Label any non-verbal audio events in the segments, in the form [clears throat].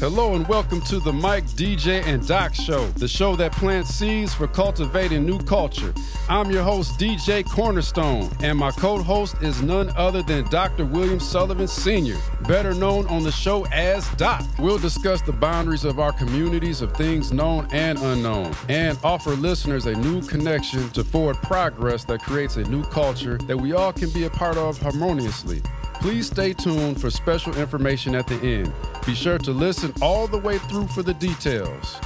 Hello and welcome to the Mike, DJ, and Doc Show, the show that plants seeds for cultivating new culture. I'm your host, DJ Cornerstone, and my co host is none other than Dr. William Sullivan Sr., better known on the show as Doc. We'll discuss the boundaries of our communities of things known and unknown, and offer listeners a new connection to forward progress that creates a new culture that we all can be a part of harmoniously. Please stay tuned for special information at the end. Be sure to listen all the way through for the details.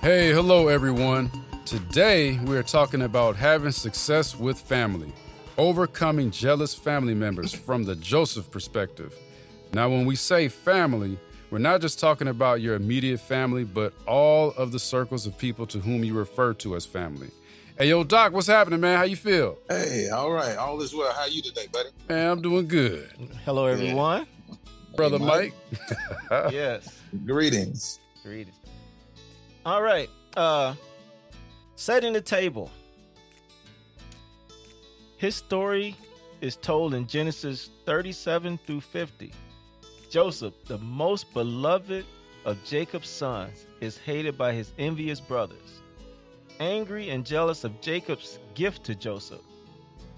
Hey, hello everyone. Today we are talking about having success with family, overcoming jealous family members from the Joseph perspective. Now, when we say family, we're not just talking about your immediate family, but all of the circles of people to whom you refer to as family. Hey, yo, Doc, what's happening, man? How you feel? Hey, all right, all is well. How you today, buddy? Man, I'm doing good. Hello, everyone. Brother Hey, Mike. Mike. [laughs] yes. Greetings. Greetings. All right. Uh setting the table. His story is told in Genesis 37 through 50. Joseph, the most beloved of Jacob's sons, is hated by his envious brothers. Angry and jealous of Jacob's gift to Joseph,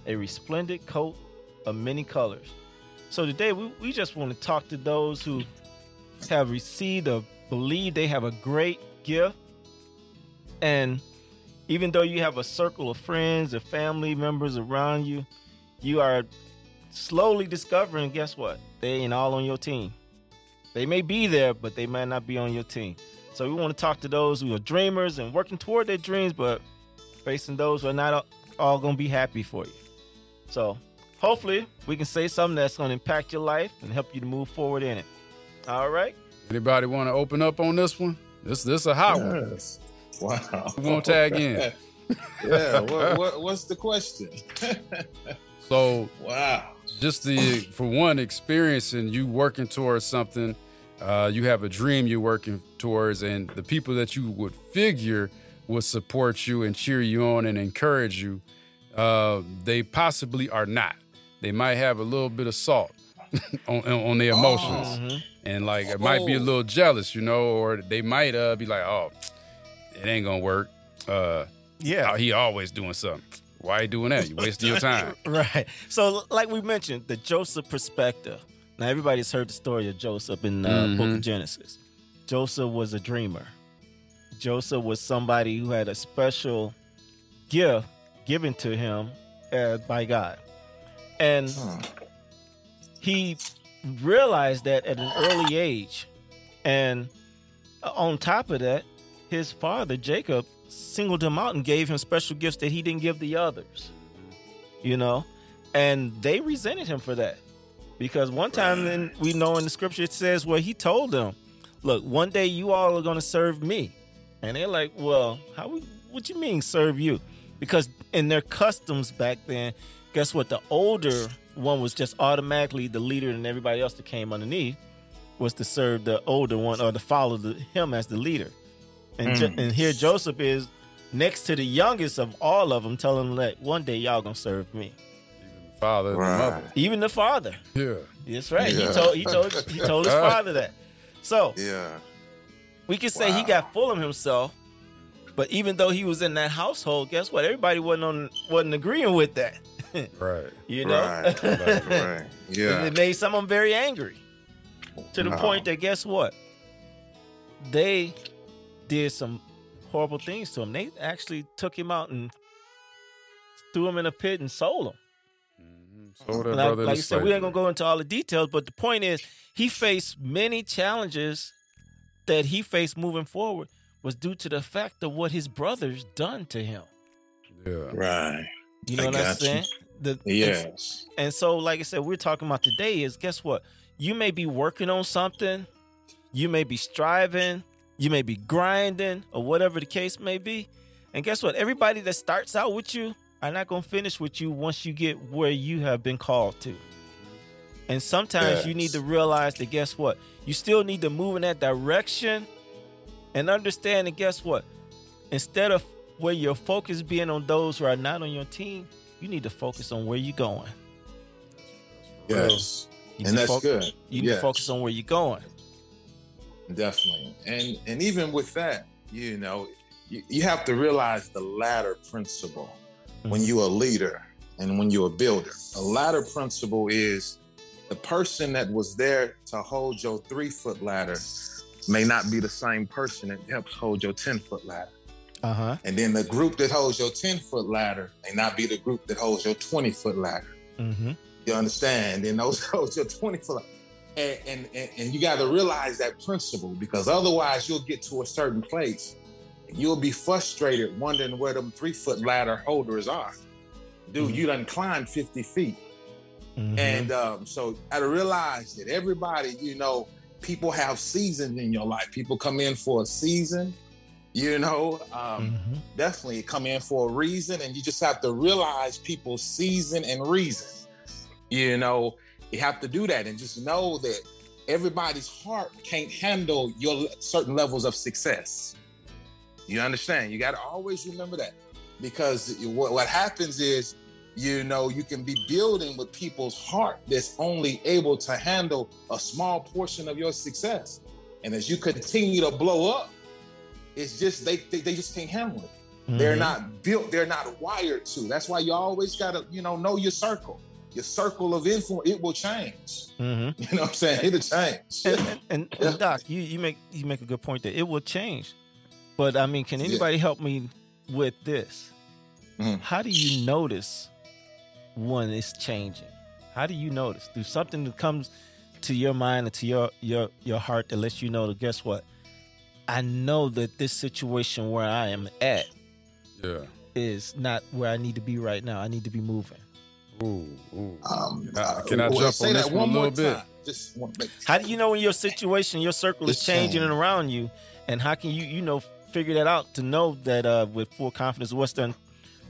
a resplendent coat of many colors. So today we, we just want to talk to those who have received or believe they have a great gift. And even though you have a circle of friends or family members around you, you are slowly discovering guess what? They ain't all on your team. They may be there, but they might not be on your team. So we want to talk to those who are dreamers and working toward their dreams, but facing those who are not all going to be happy for you. So hopefully we can say something that's going to impact your life and help you to move forward in it. All right. Anybody want to open up on this one? This this a hot one. Wow. We won't tag in. [laughs] yeah. What, what, what's the question? [laughs] So wow. just the for one experiencing you working towards something, uh, you have a dream you're working towards, and the people that you would figure would support you and cheer you on and encourage you, uh, they possibly are not. They might have a little bit of salt [laughs] on, on, their emotions. Mhm. and like it might be a Oh. little jealous, you know, or they might uh be like, oh, it ain't gonna work. Uh, Yeah. he always doing something. Why you doing that? You wasting your time. [laughs] Right. So, like we mentioned, the Joseph perspective. Now, everybody's heard the story of Joseph in the book Mhm. of Genesis. Joseph was a dreamer. Joseph was somebody who had a special gift given to him uh, by God. And Huh. he realized that at an early age. And on top of that, his father, Jacob, singled him out and gave him special gifts that he didn't give the others. You know? And they resented him for that. Because one time then we know in the scripture it says where he told them, Look, one day you all are gonna serve me. And they're like, Well, how we what you mean serve you? Because in their customs back then, guess what? The older one was just automatically the leader, and everybody else that came underneath was to serve the older one or to follow the, him as the leader. And Jo- Mm. and here Joseph is next to the youngest of all of them, telling them that one day y'all gonna serve me. Even the father and Right. mother. Even the father. Yeah. That's right. He told he told he told his [laughs] father that. So Yeah. we can say he got full of himself. But even though he was in that household, guess what? Everybody wasn't on wasn't agreeing with that. Right. [laughs] You know, Right. right. [laughs] Right. Yeah. it made some of them very angry to the Wow. point that guess what? They did some horrible things to him. They actually took him out and threw him in a pit and sold him. Mhm. So like, brother like to I said, we ain't gonna go into all the details, but the point is, he faced many challenges that he faced moving forward was due to the fact of what his brothers done to him. Yeah. Right. You know I what I'm saying? The, Yes. And so, like I said, we're talking about today is guess what? You may be working on something, you may be striving, you may be grinding, or whatever the case may be. And guess what? Everybody that starts out with you are not going to finish with you once you get where you have been called to. And sometimes you need to realize that guess what? You still need to move in that direction and understand that guess what? Instead of where your focus being on those who are not on your team, you need to focus on where you're going. Yes. You And need that's fo- good. You need Yes. to focus on where you're going. definitely. And and even with that, you know, you, you have to realize the ladder principle when Mhm. you're a leader and when you're a builder. A ladder principle is the person that was there to hold your three foot ladder may not be the same person that helps hold your 10 foot ladder. Uh huh. And then the group that holds your 10 foot ladder may not be the group that holds your 20 foot ladder. Mm-hmm. You understand? And those [laughs] holds your 20 foot ladder. And, and, and, and you got to realize that principle because otherwise you'll get to a certain place and you'll be frustrated wondering where them three foot ladder holders are. Dude, Mhm. you done climbed 50 feet. Mm-hmm. And um, so I realize that everybody, you know, people have seasons in your life. People come in for a season, you know, um, Mhm. definitely come in for a reason. And you just have to realize people's season and reason. You know, you have to do that and just know that everybody's heart can't handle your certain levels of success. You understand? You got to always remember that because what, what happens is, you know, you can be building with people's heart that's only able to handle a small portion of your success. And as you continue to blow up, it's just they they, they just can't handle it. They're Mhm. not built, they're not wired to. That's why you always gotta, you know, know your circle. Your circle of influence, it will change. Mhm. [laughs] You know what I'm saying? It'll change. And, and, and, and [laughs] Doc, you, you make you make a good point that it will change. But I mean, can Yeah. anybody help me with this? Mhm. How do you notice when it's changing? How do you notice? Do something that comes to your mind and to your your your heart that lets you know that guess what? I know that this situation where I am at Yeah. is not where I need to be right now. I need to be moving. Ooh, ooh. Um, Can I- can I jump say on that this one a more little bit? Just one, make- How do you know when your situation, your circle is changing changing. and around you, and how can you, you know, figure that out to know that uh, with full confidence what's done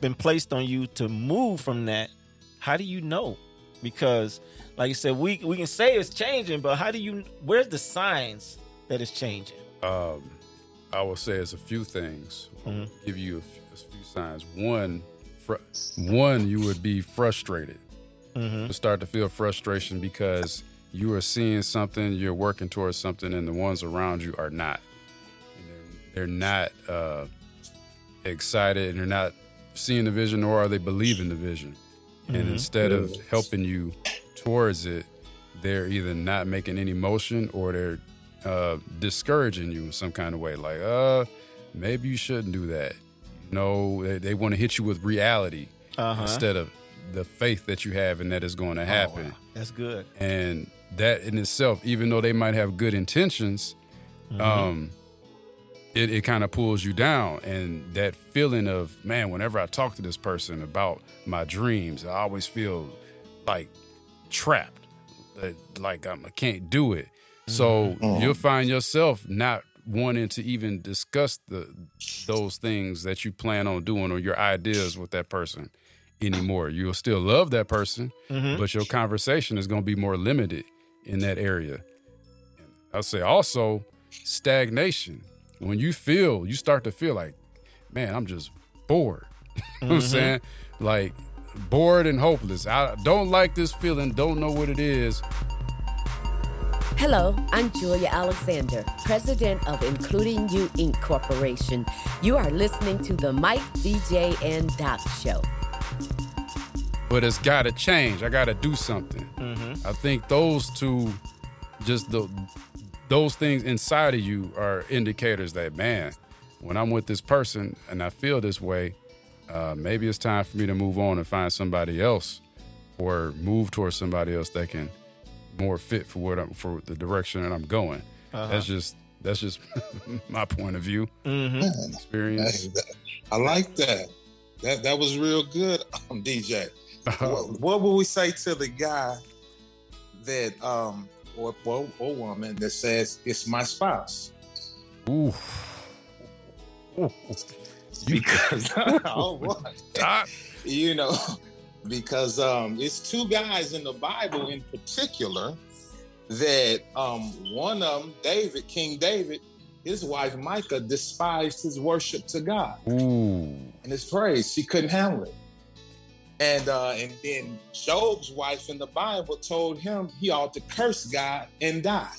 been placed on you to move from that? How do you know? Because, like you said, we we can say it's changing, but how do you? Where's the signs that it's changing? Um, I will say it's a few things. I'll Mhm. give you a few, a few signs. One, fr- one, you would be frustrated. Mm-hmm. to start to feel frustration because you are seeing something, you're working towards something, and the ones around you are not. And they're, they're not uh, excited and they're not seeing the vision, nor are they believing the vision. And Mhm. instead of helping you towards it, they're either not making any motion or they're uh, discouraging you in some kind of way. Like, uh, maybe you shouldn't do that. You know, they, they want to hit you with reality Uh huh. instead of the faith that you have and that is going to happen. That's good. And that in itself, even though they might have good intentions, Mhm. um, it, it kind of pulls you down. And that feeling of, man, whenever I talk to this person about my dreams, I always feel like trapped, like I'm, I can't do it. So Mhm. you'll find yourself not wanting to even discuss the those things that you plan on doing or your ideas with that person anymore. You'll still love that person, Mhm. but your conversation is going to be more limited in that area. I'll say also stagnation. When you feel, you start to feel like, man, I'm just bored. [laughs] you know what I'm saying? Like bored and hopeless. I don't like this feeling, don't know what it is. Hello, I'm Julia Alexander, president of Including You Inc. Corporation. You are listening to the Mike, DJ, and Doc Show. But it's got to change. I got to do something. Mhm. I think those two, just the those things inside of you are indicators that man, when I'm with this person and I feel this way, uh, maybe it's time for me to move on and find somebody else, or move towards somebody else that can more fit for what I'm for the direction that I'm going. Uh-huh. That's just that's just [laughs] my point of view, Mhm. Man, experience. that- I like that. That that was real good, [laughs] um, DJ. what, what would we say to the guy that um or, or or woman that says it's my spouse? Ooh. [laughs] Ooh. You Because oh boy. Doc. you know, because um, it's two guys in the Bible in particular that um, one of them, David, King David, his wife Michal despised his worship to God Ooh. and his praise. She couldn't handle it. And uh, and then Job's wife in the Bible told him he ought to curse God and die.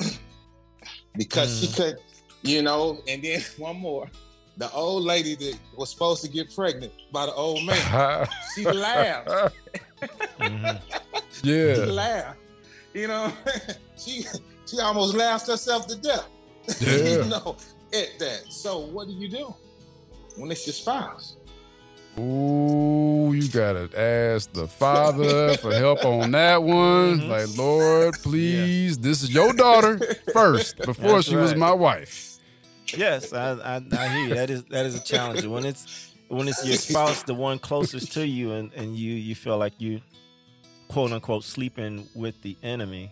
[clears throat] because she could, you know. And then [laughs] one more, the old lady that was supposed to get pregnant by the old man, [laughs] she laughed. [laughs] Mhm. She yeah. laughed. You know, [laughs] she she almost laughed herself to death. Yeah. you know, at that. So what do you do when it's your spouse? Ooh, you gotta ask the father for help on that one. Mhm. Like, Lord, please, this is your daughter first before That's she was my wife. Yes, I, I I hear you. That is that is a challenge when it's when it's your spouse, the one closest to you, and and you you feel like you quote unquote sleeping with the enemy.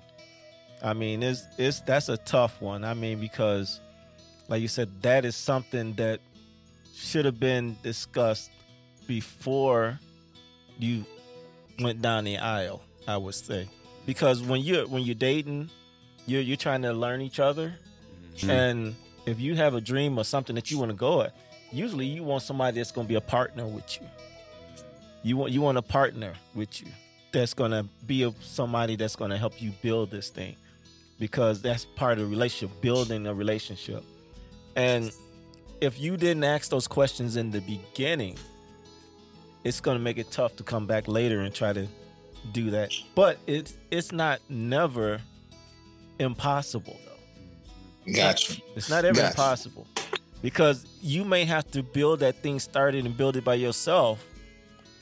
I mean, it's it's that's a tough one. I mean, because like you said, that is something that should have been discussed before you went down the aisle. I would say, because when you're when you're dating, you're you're trying to learn each other, mm-hmm. and if you have a dream or something that you want to go at, usually you want somebody that's going to be a partner with you. You want you want a partner with you that's going to be a, somebody that's going to help you build this thing because that's part of the relationship, building a relationship. And if you didn't ask those questions in the beginning, it's going to make it tough to come back later and try to do that. But it's it's not never impossible. Gotcha. It's not ever Gotcha. impossible because you may have to build that thing started and build it by yourself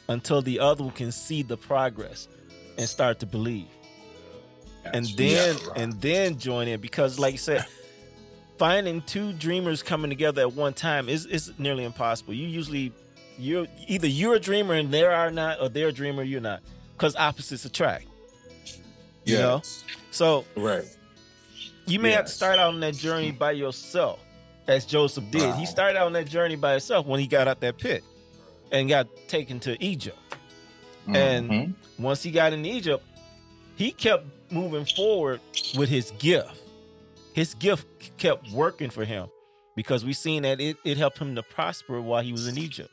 until the other one can see the progress and start to believe, and then Yeah, right. and then join in because, like you said, finding two dreamers coming together at one time is is nearly impossible. You usually you're either you're a dreamer and they are not, or they're a dreamer you're not, because opposites attract. You know, so Right. You may have to start out on that journey by yourself, as Joseph did. He started out on that journey by himself when he got out that pit and got taken to Egypt. And- Mhm. Once he got in Egypt, he kept moving forward with his gift. His gift kept working for him because we've seen that it, it helped him to prosper while he was in Egypt.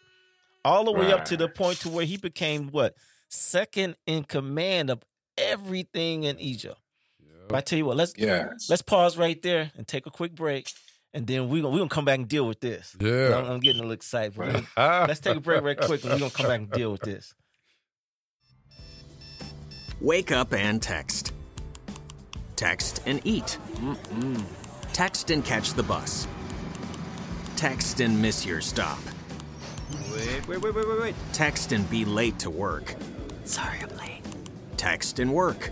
All the way up to the point to where he became what? Second in command of everything in Egypt. But I tell you what, let's yes. let's pause right there and take a quick break, and then we're gonna we gonna come back and deal with this. Yeah. I'm, I'm getting a little excited. but [laughs] Let's take a break right quick, and we're gonna come back and deal with this. Wake up and text. Text and eat. Mm-mm. Text and catch the bus. Text and miss your stop. Wait, wait, wait, wait, wait, wait. Text and be late to work. Sorry, I'm late. Text and work.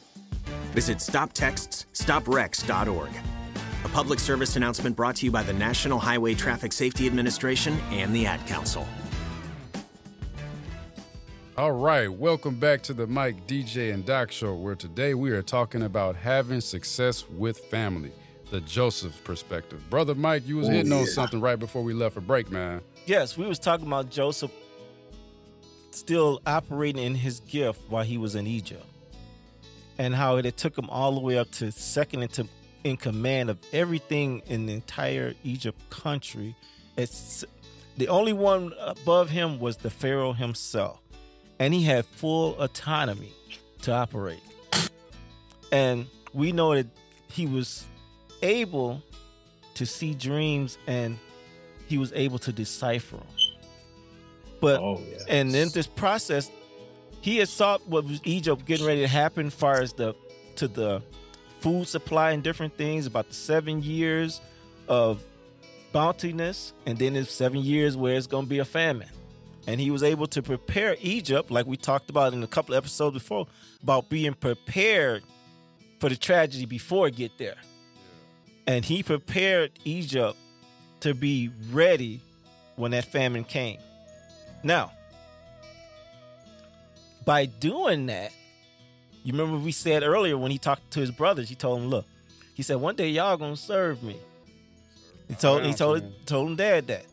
Visit stoptextsstopwrecks.org. A public service announcement brought to you by the National Highway Traffic Safety Administration and the Ad Council. All right, welcome back to the Mike, DJ, and Doc Show, where today we are talking about having success with family, the Joseph perspective. Brother Mike, you was Oh, hitting on something right before we left for break, man. Yes, we was talking about Joseph still operating in his gift while he was in Egypt, and how it took him all the way up to second into in command of everything in the entire Egypt country. It's the only one above him was the Pharaoh himself, and he had full autonomy to operate. And we know that he was able to see dreams and he was able to decipher them. But Oh, yeah. and in this process, he had saw what was Egypt getting ready to happen, far as the to the food supply and different things. About the seven years of bountiness, and then it's seven years where it's going to be a famine. And he was able to prepare Egypt, like we talked about in a couple of episodes before, about being prepared for the tragedy before it get there. And he prepared Egypt to be ready when that famine came. Now, by doing that, you remember we said earlier when he talked to his brothers, he told them, look, He said, "One day y'all gonna serve me." He told he told told him dad that.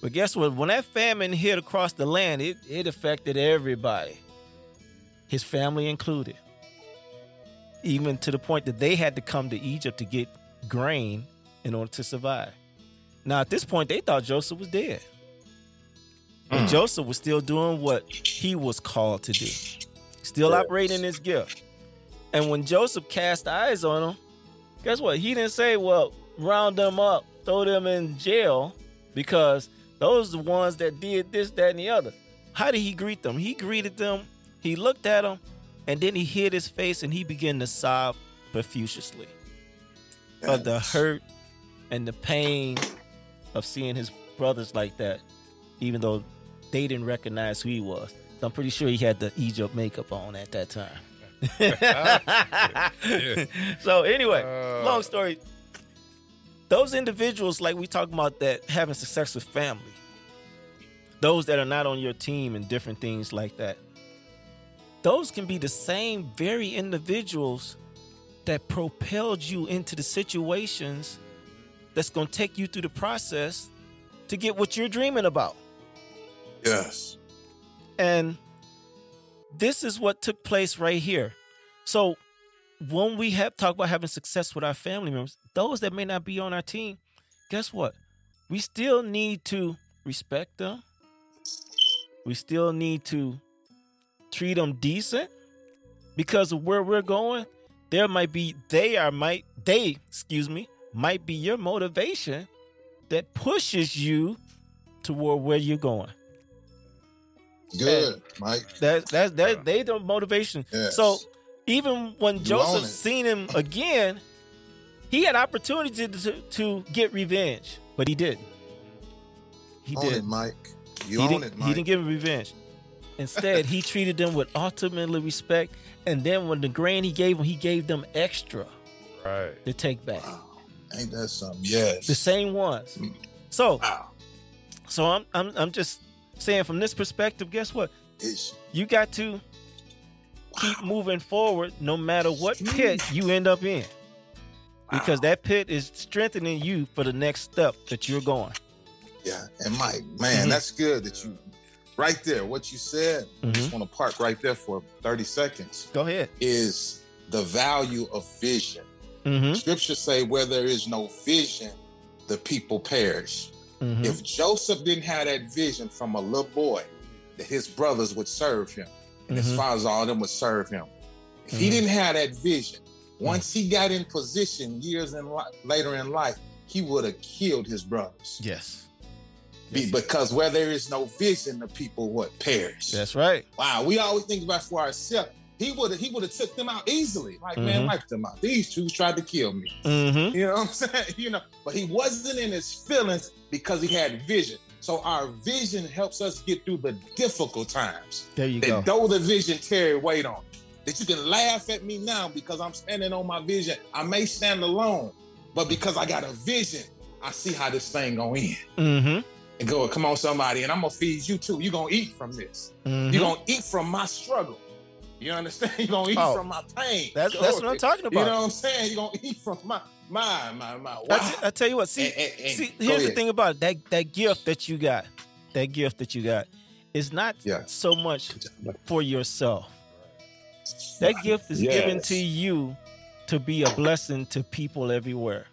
But guess what? When that famine hit across the land, it it affected everybody, his family included. Even to the point that they had to come to Egypt to get grain in order to survive. Now, at this point, they thought Joseph was dead. But mm. Joseph was still doing what he was called to do, still Yes. operating his gift. And when Joseph cast eyes on him, guess what? He didn't say, well, round them up, throw them in jail, because those are the ones that did this, that, and the other. How did he greet them? He greeted them, he looked at them, and then he hid his face and he began to sob profusely of the hurt and the pain of seeing his brothers like that, even though they didn't recognize who he was. So I'm pretty sure he had the Egypt makeup on at that time. [laughs] So anyway, Uh. long story. Those individuals, like we talk about, that having success with family, those that are not on your team and different things like that, those can be the same very individuals that propelled you into the situations that's going to take you through the process to get what you're dreaming about. Yes. And this is what took place right here. So when we have talk about having success with our family members, those that may not be on our team, guess what? We still need to respect them. We still need to treat them decent because of where we're going. There might be they are might they, excuse me, might be your motivation that pushes you toward where you're going. Good, Mike. That's that's that they the motivation. Yes. So even when You Joseph seen him [laughs] again, he had opportunity to, to get revenge, but he didn't. He own did. it, Mike. You he own didn't, it, he didn't give him revenge. Instead, he [laughs] treated them with ultimately respect, and then when the grain he gave them, he gave them extra Right. to take back. Wow. Ain't that something? Yes. The same ones. Mm. So, Wow. so I'm I'm I'm just saying from this perspective. Guess what? You got to keep moving forward no matter what pit you end up in because that pit is strengthening you for the next step that you're going yeah. And Mike, man, Mhm. that's good that you, right there, what you said, I just want to park right there for 30 seconds, go ahead is the value of vision. mm-hmm, Scriptures say, where there is no vision, the people perish. Mm-hmm. If Joseph didn't have that vision from a little boy, that his brothers would serve him, and his Mhm. fathers, all of them would serve him. If he Mhm. didn't have that vision, once he got in position years in li- later in life, he would have killed his brothers. yes Be- because where there is no vision, the people would perish. that's right Wow, we always think about for ourselves. He would have he would have took them out easily. Like, man, Mhm. wipe them out. These two tried to kill me. mm-hmm. You know what I'm [laughs] saying? You know, but he wasn't in his feelings because he had vision. So our vision helps us get through the difficult times. there you That go though the vision carry weight on. That you can laugh at me now because I'm standing on my vision. I may stand alone, but because I got a vision, I see how this thing gonna end. mm-hmm. And go, come on, somebody, and I'm gonna feed you too. You're gonna eat from this. Mm-hmm. You're gonna eat from my struggle. You understand? [laughs] You're gonna eat Oh, from my pain. that's that's what i'm talking about. You know what I'm saying? You're gonna eat from my my my my I, wow. t- I tell you what see And- and- and- see here's the thing about it. that that gift that you got that gift that you got is not Yeah. so much for yourself that gift is given to you to be a blessing to people everywhere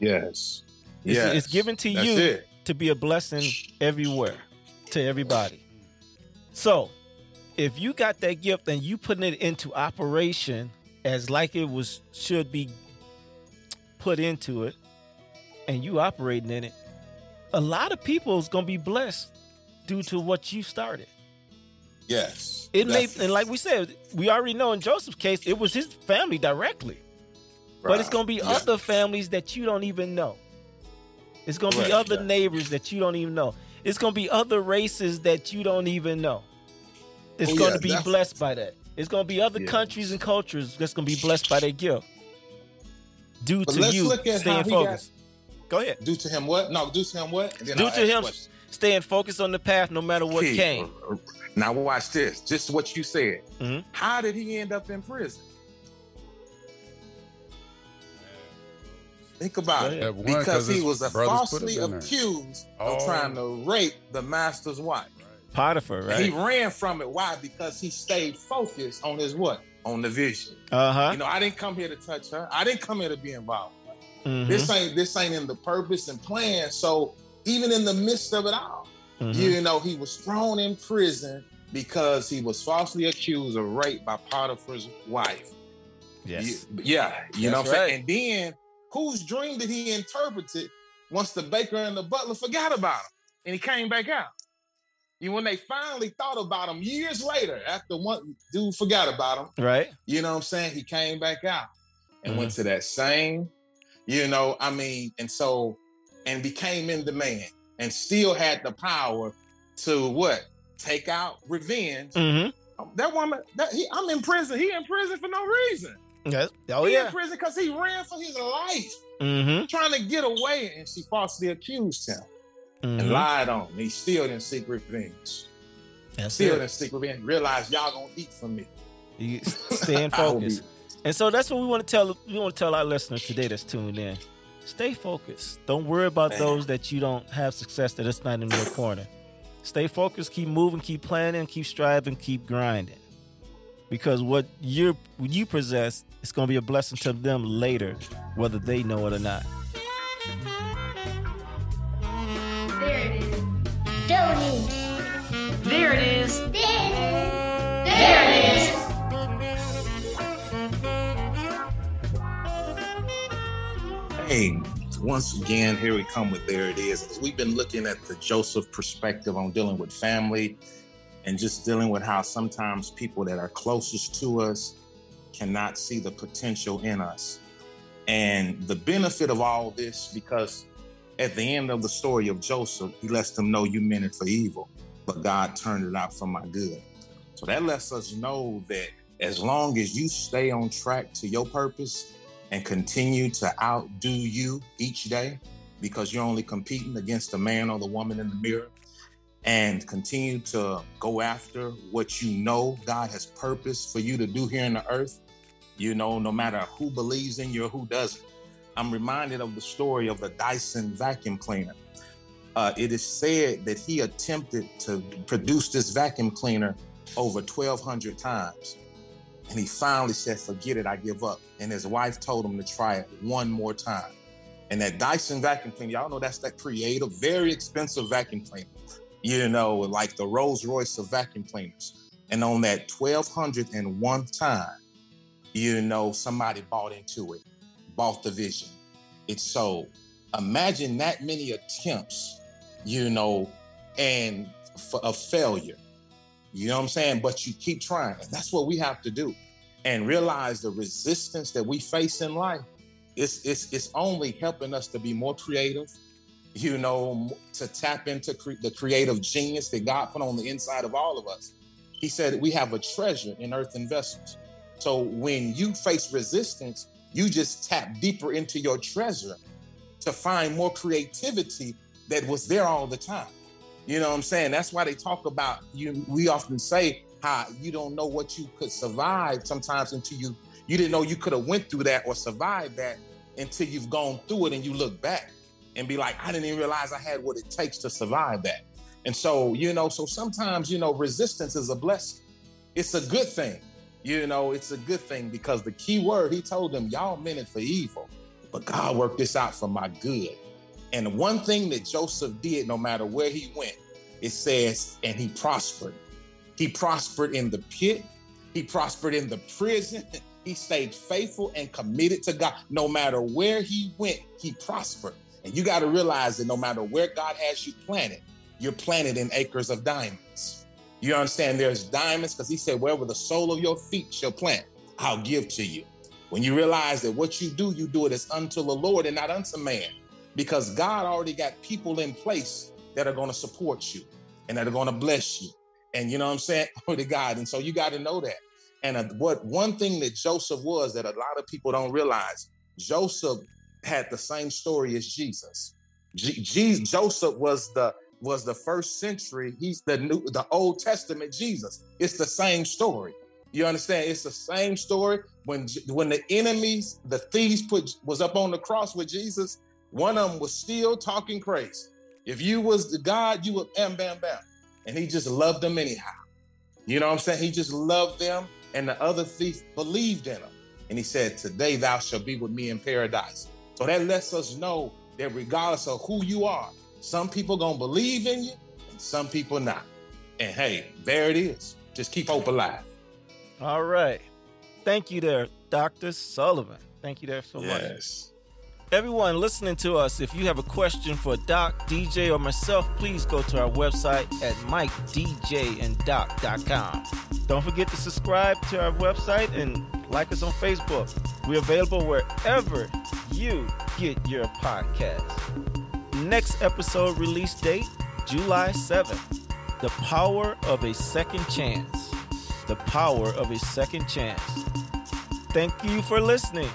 Yes. It's, Yes. it's given to That's you it. to be a blessing everywhere to everybody. So, if you got that gift and you putting it into operation as like it was should be put into it, and you operating in it, a lot of people is gonna be blessed due to what you started. Yes. It may, Definitely. and like we said, we already know in Joseph's case, it was his family directly. But it's gonna be Yeah. other families that you don't even know. It's gonna be other yeah. neighbors that you don't even know. It's gonna be other races that you don't even know. It's Oh, gonna be definitely. blessed by that. It's gonna be other Yeah. countries and cultures that's gonna be blessed by that gift. Due But to you look at how staying he got- focused. Go ahead. Do to him what? No, do to him what? And then Due I'll to him questions. staying focused on the path no matter what Key. came. Now watch this. Just what you said. Mhm. How did he end up in prison? Think about Go it. One, Because he was falsely him in accused Oh. of trying to rape the master's wife. Potiphar, right? He ran from it. Why? Because he stayed focused on his what? On the vision. Uh huh. You know, I didn't come here to touch her. I didn't come here to be involved. Mm-hmm. This ain't this ain't in the purpose and plan. So even in the midst of it all, Mm-hmm. you know, he was thrown in prison because he was falsely accused of rape by Potiphar's wife. Yes. You- yeah, you know what I'm right. saying? And then whose dream did he interpret it once the baker and the butler forgot about him and he came back out? You when they finally thought about him years later, after one dude forgot about him, Right. you know what I'm saying? He came back out and went Mm-hmm. to that same, you know, I mean, and so and became in demand and still had the power to what? Take out revenge. Mm-hmm. That woman, that he, I'm in prison. He in prison for no reason. Yes. Oh he yeah. in prison because he ran for his life, Mm-hmm. trying to get away, and she falsely accused him and mm-hmm. lied on. He still didn't seek revenge. That's Still it. didn't seek revenge. Realized y'all gonna eat from me. You stay in [laughs] I will be- focus. And so that's what we want to tell we want to tell our listeners today that's tuned in. Stay focused. Don't worry about Man. those that you don't have success that it's not in your corner. Stay focused, keep moving, keep planning, keep striving, keep grinding. Because what you what you possess is going to be a blessing to them later, whether they know it or not. Hey, once again, here we come with There It Is. We've been looking at the Joseph perspective on dealing with family and just dealing with how sometimes people that are closest to us cannot see the potential in us. And the benefit of all this, because at the end of the story of Joseph, he lets them know you meant it for evil, but God turned it out for my good. So that lets us know that as long as you stay on track to your purpose, and continue to outdo you each day because you're only competing against the man or the woman in the mirror and continue to go after what you know God has purposed for you to do here in the earth, you know, no matter who believes in you or who doesn't. I'm reminded of the story of the Dyson vacuum cleaner. Uh, it is said that he attempted to produce this vacuum cleaner over 1,200 times. And he finally said, Forget it, I give up. And his wife told him to try it one more time. And that Dyson vacuum cleaner, y'all know that's that creative, very expensive vacuum cleaner, you know, like the Rolls Royce of vacuum cleaners. And on that 1201 time, you know, somebody bought into it, bought the vision. It sold. Imagine that many attempts, you know, and a failure. You know what I'm saying? But you keep trying. And that's what we have to do. And realize the resistance that we face in life. It's, it's, it's only helping us to be more creative, you know, to tap into cre- the creative genius that God put on the inside of all of us. He said we have a treasure in earthen vessels. So when you face resistance, you just tap deeper into your treasure to find more creativity that was there all the time. You know what I'm saying? That's why they talk about you. We often say how you don't know what you could survive sometimes until you you didn't know you could have went through that or survived that until you've gone through it and you look back and be like, I didn't even realize I had what it takes to survive that. And so, you know, so sometimes, you know, resistance is a blessing. It's a good thing. You know, it's a good thing because the key word he told them, y'all meant it for evil, but God worked this out for my good. And one thing that Joseph did, no matter where he went, it says, and he prospered. He prospered in the pit, he prospered in the prison. He stayed faithful and committed to God. No matter where he went, he prospered. And you got to realize that no matter where God has you planted, you're planted in acres of diamonds. You understand? There's diamonds because he said, wherever the sole of your feet shall plant, I'll give to you. When you realize that what you do, you do it as unto the Lord and not unto man, because God already got people in place that are going to support you and that are going to bless you. And you know what I'm saying? [laughs] Glory to God. And so you got to know that. And uh, what one thing that Joseph was that a lot of people don't realize, Joseph had the same story as Jesus. G- G- Joseph was the was the first century. He's the new the Old Testament Jesus. It's the same story. You understand? It's the same story. When when the enemies, the thieves put was up on the cross with Jesus, one of them was still talking crazy. If you was the God, you would bam, bam, bam. And he just loved them anyhow. You know what I'm saying? He just loved them, and the other thief believed in him. And he said, Today thou shalt be with me in paradise. So that lets us know that regardless of who you are, some people gonna believe in you and some people not. And hey, there it is. Just keep hope alive. All right. Thank you there, Dr. Sullivan. Thank you there so much. Everyone listening to us, if you have a question for Doc, DJ, or myself, please go to our website at mikedjandoc.com. Don't forget to subscribe to our website and like us on Facebook. We're available wherever you get your podcast. Next episode release date, July 7th. The power of a second chance. The power of a second chance. Thank you for listening.